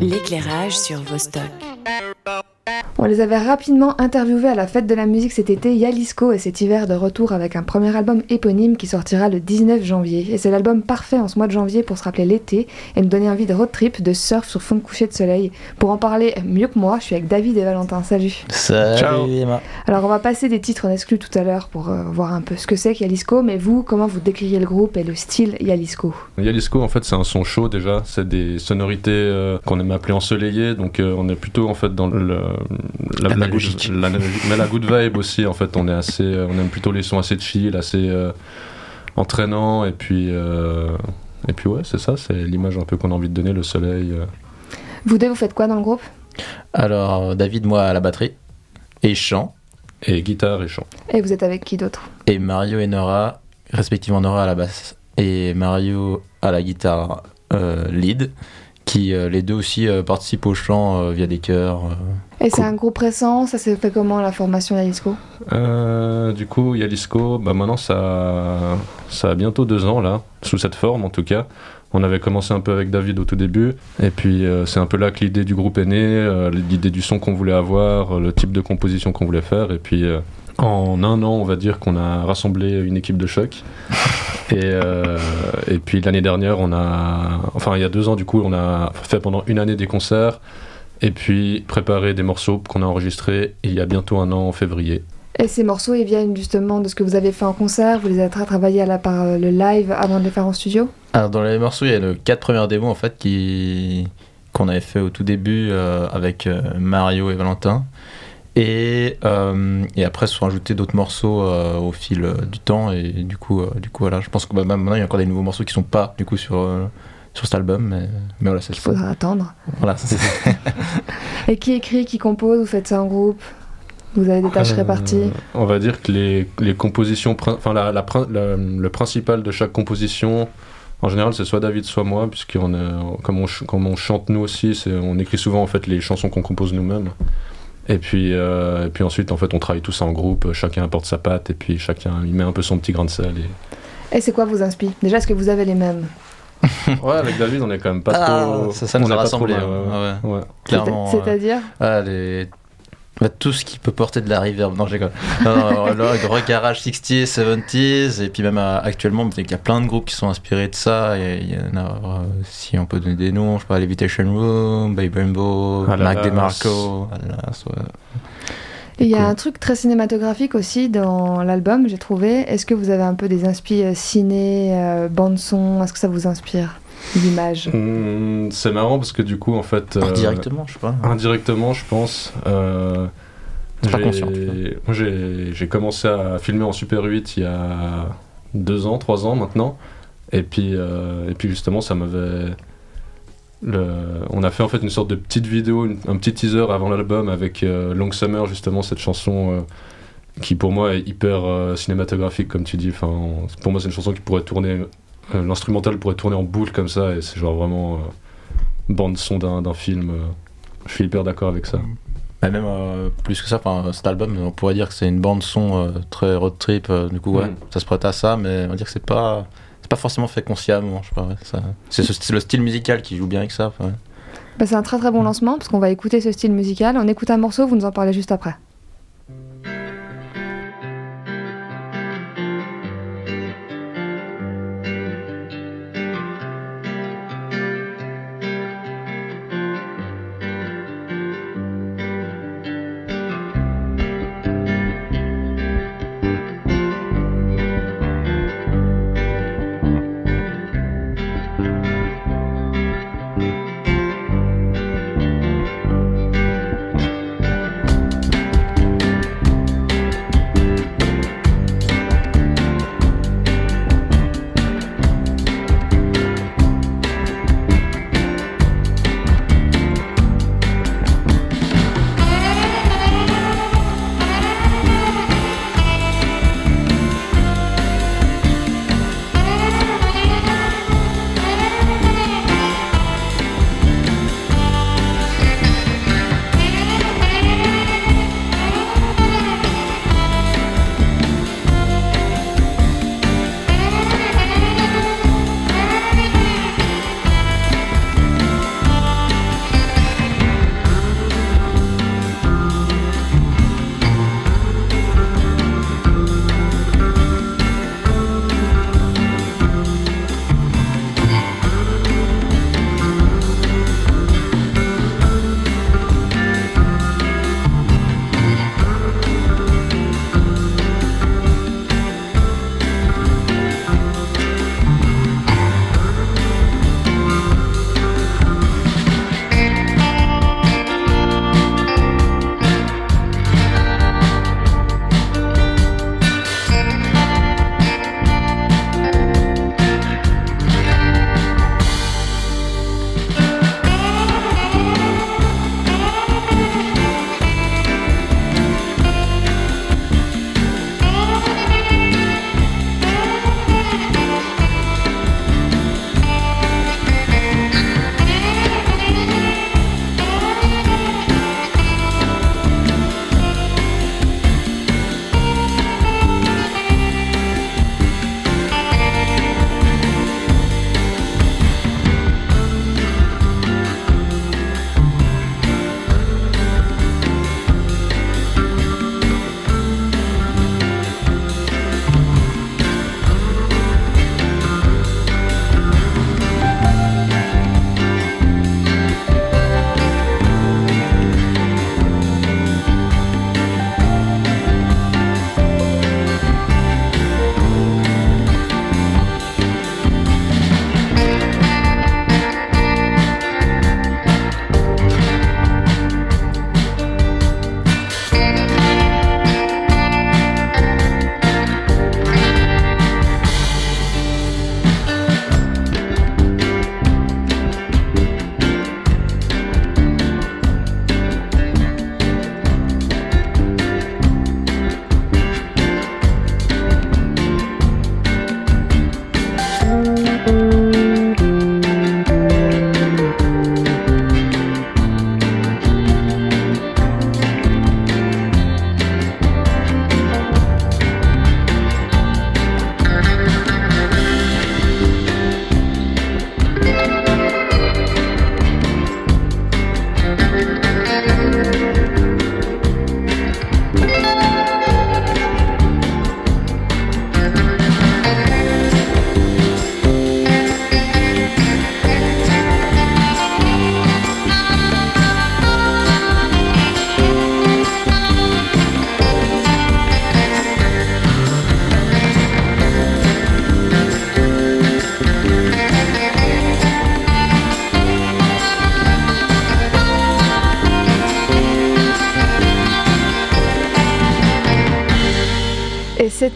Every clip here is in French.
L'éclairage sur Vostok. On les avait rapidement interviewés à la fête de la musique cet été, Yalisco et cet hiver de retour avec un premier album éponyme qui sortira le 19 janvier. Et c'est l'album parfait en ce mois de janvier pour se rappeler l'été et nous donner envie de road trip, de surf sur fond de coucher de soleil. Pour en parler mieux que moi, je suis avec David et Valentin. Salut. Salut Emma. Alors on va passer des titres en exclu tout à l'heure pour euh, voir un peu ce que c'est que Yalisco, mais vous, comment vous décririez le groupe et le style Yalisco? Yalisco, en fait, c'est un son chaud déjà. C'est des sonorités euh, qu'on aime appeler ensoleillées, donc euh, on est plutôt en fait dans le, La la logique. good, la- mais la good vibe aussi. En fait, on est assez, euh, on aime plutôt les sons assez chill, assez euh, entraînants, et puis. euh, et puis ouais, c'est ça, c'est l'image un peu qu'on a envie de donner, le soleil. euh. Vous deux, vous faites quoi dans le groupe? Alors, David, moi à la batterie et chant. et guitare et chant. Et vous êtes avec qui d'autre? Et Mario et Nora, respectivement Nora à la basse et Mario à la guitare euh, lead, qui euh, les deux aussi euh, participent au chant euh, via des chœurs. euh. Et c'est un groupe récent, ça s'est fait comment la formation Yalisco? Euh, du coup, Yalisco, bah maintenant ça, ça a bientôt deux ans là, sous cette forme en tout cas. On avait commencé un peu avec David au tout début, et puis euh, c'est un peu là que l'idée du groupe est née, euh, l'idée du son qu'on voulait avoir, le type de composition qu'on voulait faire, et puis euh, en un an, on va dire qu'on a rassemblé une équipe de choc. Et, euh, et puis l'année dernière, on a, enfin il y a deux ans du coup, on a fait pendant une année des concerts, et puis préparé des morceaux qu'on a enregistrés il y a bientôt un an en février. Et ces morceaux, ils viennent justement de ce que vous avez fait en concert, vous les avez tra- travaillés à la par euh, le live avant de les faire en studio? Alors, dans les morceaux, il y a nos quatre premières démos en fait qui qu'on avait fait au tout début euh, avec euh, Mario et Valentin. Et, euh, et après se sont ajoutés d'autres morceaux euh, au fil euh, du temps. Et du coup, euh, du coup voilà, je pense que bah, maintenant il y a encore des nouveaux morceaux qui sont pas du coup sur, euh, sur cet album, mais, mais voilà, c'est Il faudra attendre. Voilà, c'est Et qui écrit, qui compose Vous faites ça en groupe? Vous avez des tâches Euh, réparties? On va dire que les, les compositions, enfin la, la prin- la- le principal de chaque composition, en général c'est soit David soit moi, puisqu'on comme on, comme on chante nous aussi, on écrit souvent en fait les chansons qu'on compose nous-mêmes. Et puis, euh, et puis ensuite en fait on travaille tous en groupe, chacun apporte sa patte et puis chacun il met un peu son petit grain de sel. Et... Et c'est quoi vos inspi Déjà, est-ce que vous avez les mêmes? Ouais, avec David on est quand même pas Ah, trop. ça, ça on nous a pas trop rassemblés. hein. ouais, Ah ouais. ouais. Clairement. C'est- euh, C'est-à-dire Ah, les- tout ce qui peut porter de la reverb. Non, j'ai quoi. Non, non, là, gros garage 60s, 70s, et puis même euh, actuellement, il y a plein de groupes qui sont inspirés de ça. Et Il y en a, euh, si on peut donner des noms, je sais pas, Levitation Room, Baby Rainbow, Alalas. Mac DeMarco, ouais. Il y a un truc très cinématographique aussi dans l'album, j'ai trouvé. Est-ce que vous avez un peu des inspi euh, ciné, euh, bande-son? Est-ce que ça vous inspire? L'image Hum, c'est marrant parce que du coup en fait. euh, Indirectement, je sais pas. Indirectement, je pense. Euh, pas j'ai- conscient, tu vois. Moi, j'ai j'ai commencé à filmer en Super 8 il y a deux ans, trois ans maintenant. Et puis, euh, et puis justement, ça m'avait. le- On a fait en fait une sorte de petite vidéo, une- un petit teaser avant l'album avec euh, Long Summer, justement, cette chanson euh, qui pour moi est hyper euh, cinématographique, comme tu dis. Enfin, on- pour moi, c'est une chanson qui pourrait tourner. Euh, L'instrumental pourrait tourner en boucle comme ça, et c'est genre vraiment euh, bande-son d'un d'un film. euh. Je suis hyper d'accord avec ça. Bah, même euh, plus que ça, enfin, cet album, on pourrait dire que c'est une bande son euh, très road trip. euh, du coup, ouais, Mm. ça se prête à ça, mais on va dire que c'est pas, c'est pas forcément fait consciemment. Je ouais, c'est ce- le style musical qui joue bien avec ça. enfin, ouais. Bah, C'est un très très bon lancement parce qu'on va écouter ce style musical. On écoute un morceau, vous nous en parlez juste après.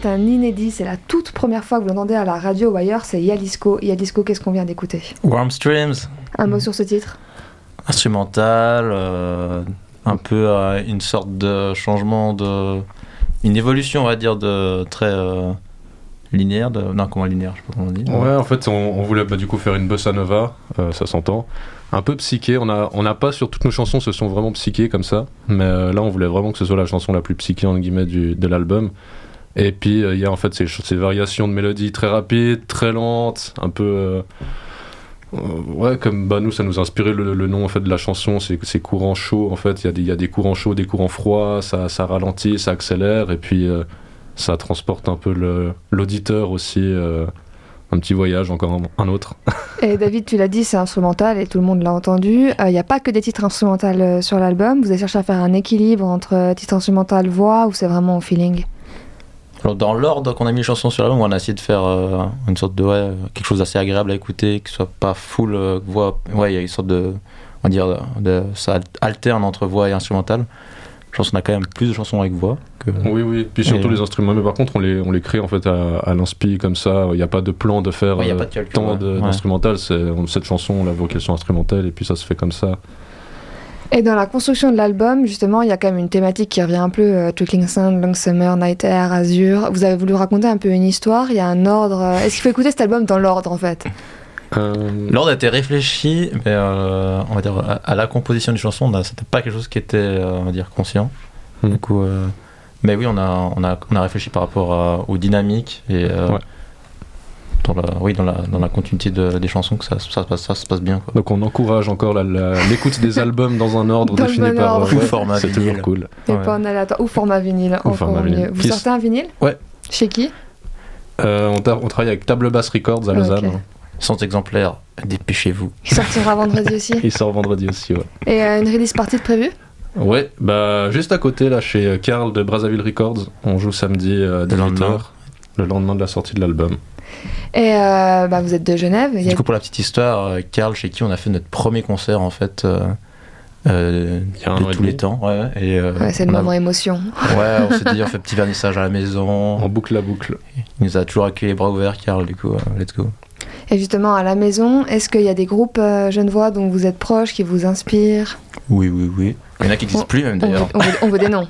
C'est un inédit, c'est la toute première fois que vous l'entendez à la radio ou ailleurs, c'est Yalisco. Yalisco, qu'est-ce qu'on vient d'écouter? Warm Streams. Un mot sur ce titre? Instrumental, euh, un peu euh, une sorte de changement de. Une évolution, on va dire, de très. Euh, linéaire de... Non, comment linéaire, je sais pas comment on dit. Ouais, en fait, on, on voulait bah, du coup faire une bossa nova, euh, ça s'entend. Un peu psyché, on n'a on a pas sur toutes nos chansons, ce sont vraiment psychés comme ça. Mais euh, là, on voulait vraiment que ce soit la chanson la plus psyché, entre guillemets, du, de l'album. Et puis, euh, il y a en fait ces, variations de mélodies très rapides, très lentes, un peu. euh, euh, ouais, comme bah, nous, ça nous a inspiré le, nom en fait, de la chanson, c'est courants chauds. En fait, il y, a des- courants chauds, des courants froids, ça, ralentit, ça accélère, et puis ça transporte un peu l'auditeur aussi. un petit voyage, encore un, autre. Et David, tu l'as dit, c'est instrumental et tout le monde l'a entendu. Il n'y a pas que des titres instrumentaux sur l'album. Vous avez cherché à faire un équilibre entre titre instrumental, voix ou c'est vraiment au feeling? Alors, dans l'ordre qu'on a mis les chansons sur l'album, on a essayé de faire euh, une sorte de. Ouais, quelque chose d'assez agréable à écouter, qui soit pas full euh, voix. Ouais, il y a une sorte de. On va dire. De, ça alterne entre voix et instrumental. Je pense qu'on a quand même plus de chansons avec voix que. Oui, oui. Puis surtout Et- les instruments. Mais par contre, on les, on les crée en fait à, à l'inspi comme ça. Il n'y a pas de plan de faire Ouais, y a euh, pas de calcul, tant ouais. d'instrumental. Cette chanson, on la vocation instrumentale et puis ça se fait comme ça. Et dans la construction de l'album, justement, il y a quand même une thématique qui revient un peu euh, Twinkling Sun, Long Summer, Night Air, Azure. Vous avez voulu raconter un peu une histoire, il y a un ordre. Est-ce qu'il faut écouter cet album dans l'ordre en fait? Euh, L'ordre a été réfléchi, mais euh, on va dire à, à la composition d'une chanson, on a- c'était pas quelque chose qui était, euh, on va dire, conscient. Hmm. Du coup, euh, mais oui, on a, on a, on a réfléchi par rapport à- aux dynamiques et euh, Ouais. Dans la, oui, dans la, dans la continuité de- des chansons que ça, ça, se passe- ça se passe bien. Quoi. Donc on encourage encore l'écoute des albums dans un ordre Dans défini bon par ordre. Ou format C'est vinyle. toujours cool. Et Ouais. pas en aléatoire. Ou format vinyle, Ou encore format vinyle. Vous Qui- sortez un vinyle Ouais. Chez qui Euh, on, travaille avec Table Bass Records à Lausanne. ok. 100 exemplaires, dépêchez-vous. Il sortira vendredi aussi. Il sort vendredi aussi, ouais. Et euh, une release partie de prévue Ouais, bah juste à côté, là, chez Carl de Brazzaville Records, on joue samedi euh, 18h, Le lendemain. le lendemain de la sortie de l'album. Et euh, bah, vous êtes de Genève. a- Du coup, pour la petite histoire, euh, Karl, chez qui on a fait notre premier concert en fait. euh, euh, Il y a un de tous les temps, ouais. ouais. Et, euh, Ouais, c'est le on a- moment émotion. Ouais, on s'est dit, on fait petit vernissage à la En maison. boucle à boucle. Il nous a toujours accueilli les bras ouverts, Karl, du coup, euh, let's go. Et justement, à la maison, est-ce qu'il y a des groupes euh, genevois dont vous êtes proches, qui vous inspirent? Oui, oui, oui. Il y en a qui n'existent plus, même d'ailleurs. on veut- on veut des noms.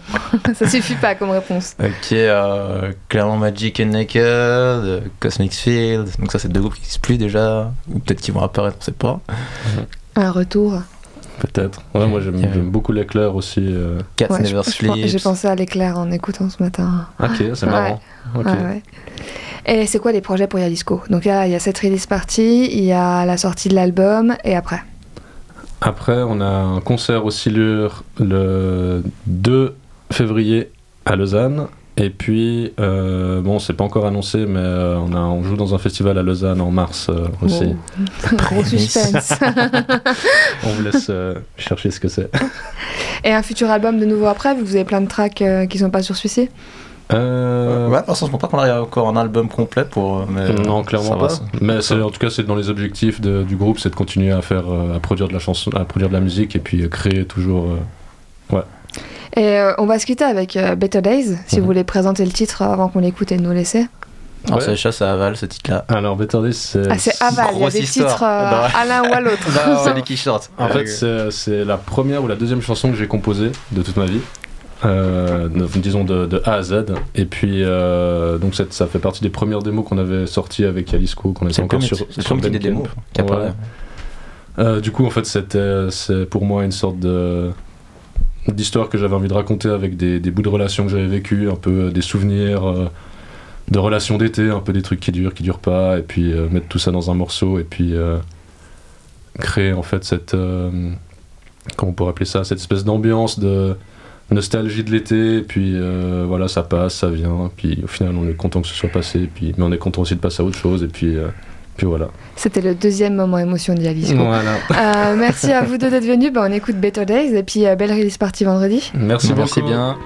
Ça suffit pas comme réponse. Ok, euh, clairement Magic and Naked, Cosmic Field. Donc, ça, c'est deux groupes qui n'existent plus déjà. Ou peut-être qu'ils vont apparaître, on sait pas. Un retour. Peut-être. Ouais, moi j'aime Yeah. beaucoup l'écleur aussi. euh. Cats Ouais, Never pen- J'ai pensé à l'éclair en écoutant ce matin. Ok, c'est marrant. Ok. Ouais, ouais. Et c'est quoi les projets pour Yalisco? Donc là, il y a cette release partie, il y a la sortie de l'album, et après? Après, on a un concert au Silure le 2 février à Lausanne. Et puis, euh, bon, c'est pas encore annoncé, mais euh, on, a, on joue dans un festival à Lausanne en mars euh, aussi. Gros suspense. On vous laisse euh, chercher ce que c'est. et un futur album de nouveau après, vu que vous avez plein de tracks euh, qui sont pas sur celui-ci? Euh, Ouais, alors ça, je pense pas qu'on arrive encore un album complet pour. euh, Mais non, clairement ça va, pas. ça. Mais c'est- en tout cas, c'est dans les objectifs de- du groupe, c'est de continuer à faire, euh, à produire de la chanson, à produire de la musique et puis euh, créer toujours. euh, Et euh, on va se quitter avec euh, Better Days, si Mhm. vous voulez présenter le titre avant qu'on l'écoute et nous laisser. Alors, Ouais. c'est chasse à aval, ce titre-là. Alors, Better Days, c'est. Ah, c'est Aval, il y a des histoire. titres euh, Bah ouais. à l'un ou à l'autre. c'est lui qui chante. En fait, c'est c'est la première ou la deuxième chanson que j'ai composée de toute ma vie. Euh, disons de, de A à Z. Et puis, euh, donc ça fait partie des premières démos qu'on avait sorties avec Alisco, qu'on le encore sur, des démos. Ouais. Euh, du coup, en fait, c'était c'est pour moi une sorte de d'histoire que j'avais envie de raconter avec des, des bouts de relations que j'avais vécues, un peu euh, des souvenirs de relations d'été, un peu des trucs qui durent, qui durent pas, et puis mettre tout ça dans un morceau, et puis créer en fait cette comment on pourrait appeler ça, cette espèce d'ambiance de nostalgie de l'été, et puis euh, voilà, ça passe, ça vient, puis au final on est content que ce soit passé, et puis, mais on est content aussi de passer à autre chose, et puis, euh, puis voilà. C'était le deuxième moment émotion d'Yalisco. Voilà. Euh, merci à vous deux d'être venus. Bah, on écoute Better Days et puis euh, belle release party vendredi. Merci, Merci beaucoup. bien.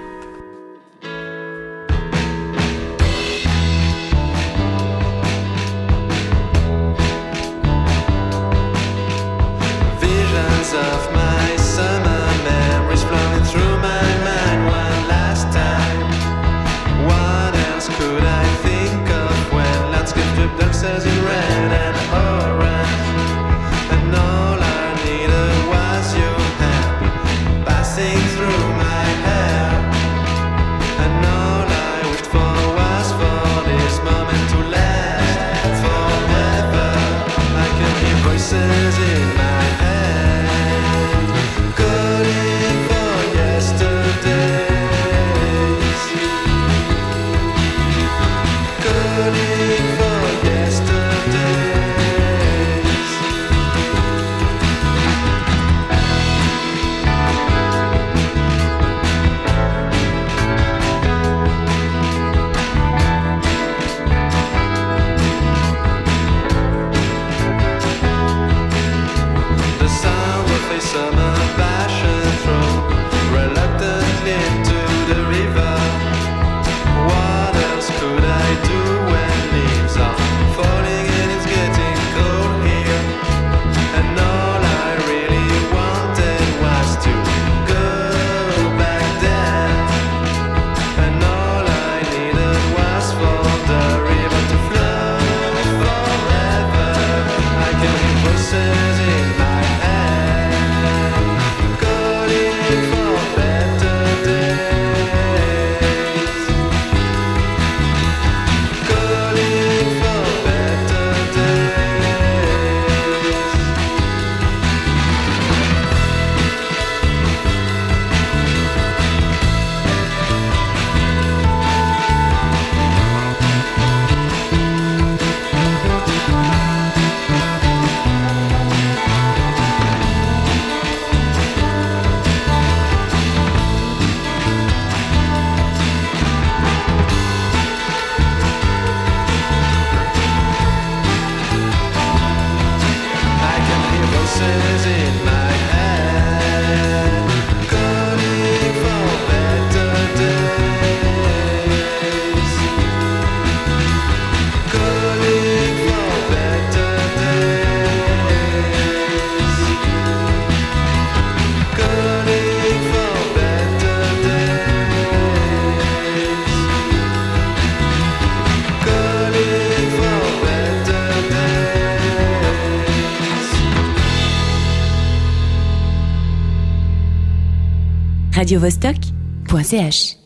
radiovostok.ch